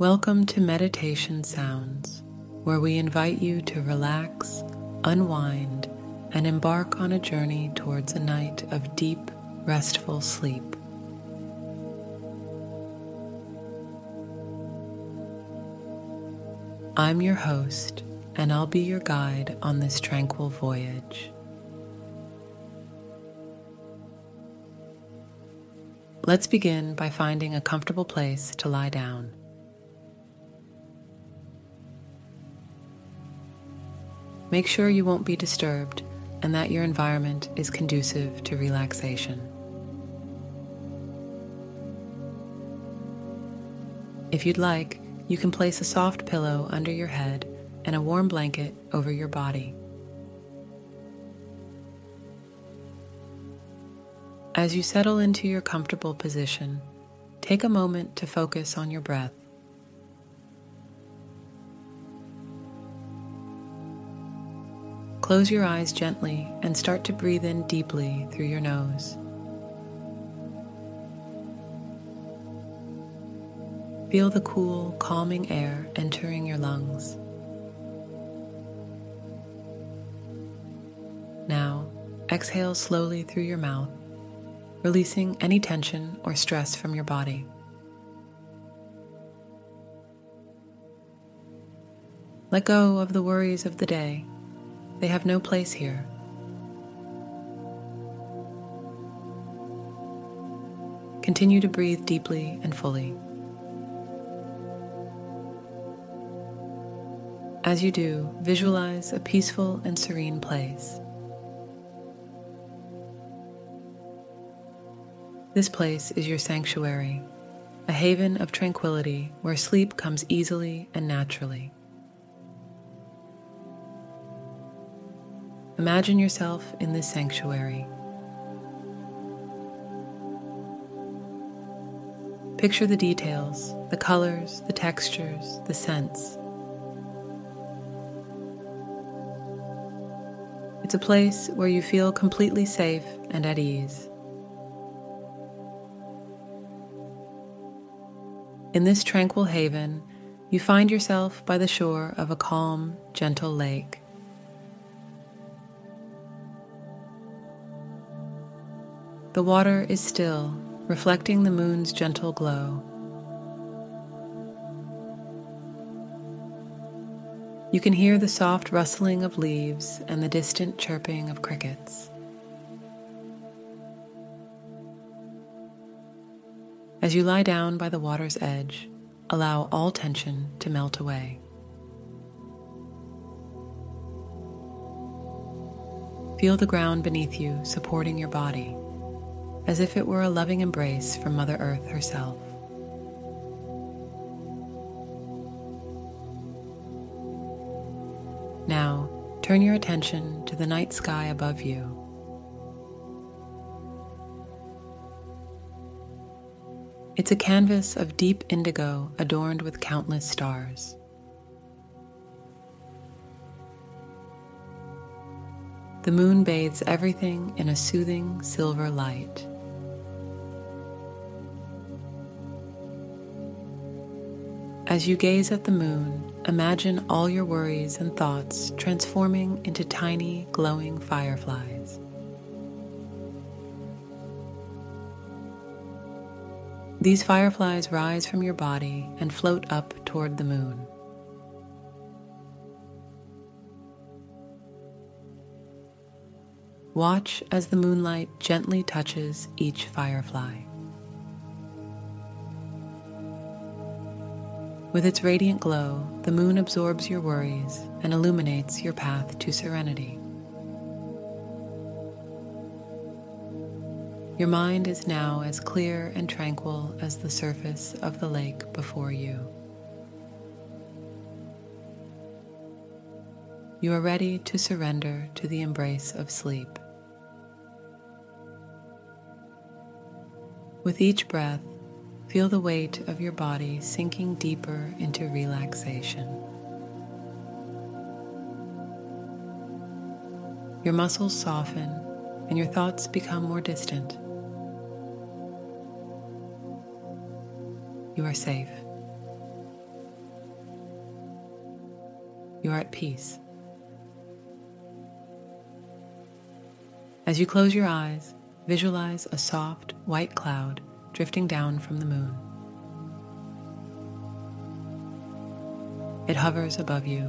Welcome to Meditation Sounds, where we invite you to relax, unwind, and embark on a journey towards a night of deep, restful sleep. I'm your host, and I'll be your guide on this tranquil voyage. Let's begin by finding a comfortable place to lie down. Make sure you won't be disturbed and that your environment is conducive to relaxation. If you'd like, you can place a soft pillow under your head and a warm blanket over your body. As you settle into your comfortable position, take a moment to focus on your breath. Close your eyes gently and start to breathe in deeply through your nose. Feel the cool, calming air entering your lungs. Now, exhale slowly through your mouth, releasing any tension or stress from your body. Let go of the worries of the day they have no place here. Continue to breathe deeply and fully. As you do, visualize a peaceful and serene place. This place is your sanctuary, a haven of tranquility where sleep comes easily and naturally. Imagine yourself in this sanctuary. Picture the details, the colors, the textures, the scents. It's a place where you feel completely safe and at ease. In this tranquil haven, you find yourself by the shore of a calm, gentle lake. The water is still, reflecting the moon's gentle glow. You can hear the soft rustling of leaves and the distant chirping of crickets. As you lie down by the water's edge, allow all tension to melt away. Feel the ground beneath you supporting your body as if it were a loving embrace from Mother Earth herself. Now, turn your attention to the night sky above you. It's a canvas of deep indigo adorned with countless stars. The moon bathes everything in a soothing silver light. As you gaze at the moon, imagine all your worries and thoughts transforming into tiny, glowing fireflies. These fireflies rise from your body and float up toward the moon. Watch as the moonlight gently touches each firefly. With its radiant glow, the moon absorbs your worries and illuminates your path to serenity. Your mind is now as clear and tranquil as the surface of the lake before you. You are ready to surrender to the embrace of sleep. With each breath, feel the weight of your body sinking deeper into relaxation. Your muscles soften and your thoughts become more distant. You are safe. You are at peace. As you close your eyes, visualize a soft white cloud drifting down from the moon. It hovers above you,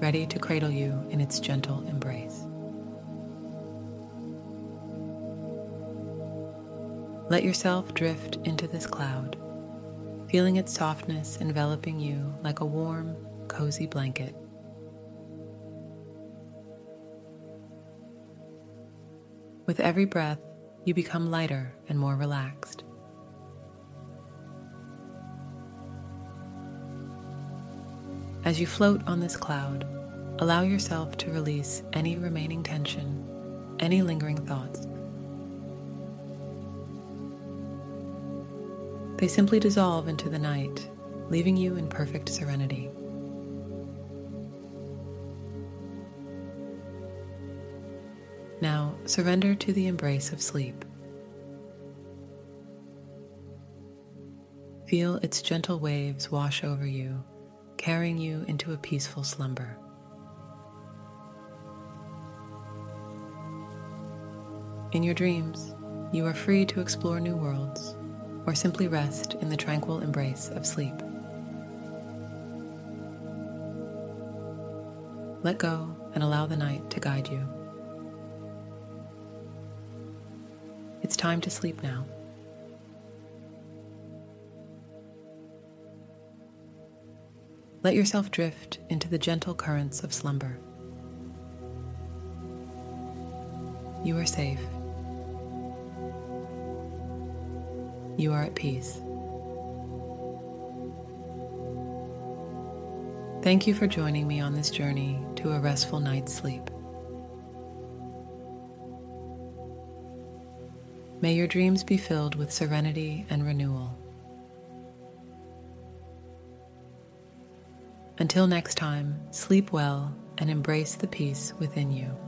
ready to cradle you in its gentle embrace. Let yourself drift into this cloud feeling its softness enveloping you like a warm, cozy blanket. With every breath, you become lighter and more relaxed. As you float on this cloud, allow yourself to release any remaining tension, any lingering thoughts. They simply dissolve into the night, leaving you in perfect serenity. Now, surrender to the embrace of sleep. Feel its gentle waves wash over you, carrying you into a peaceful slumber. In your dreams, you are free to explore new worlds or simply rest in the tranquil embrace of sleep. Let go and allow the night to guide you. It's time to sleep now. Let yourself drift into the gentle currents of slumber. You are safe you are at peace. Thank you for joining me on this journey to a restful night's sleep. May your dreams be filled with serenity and renewal. Until next time, sleep well and embrace the peace within you.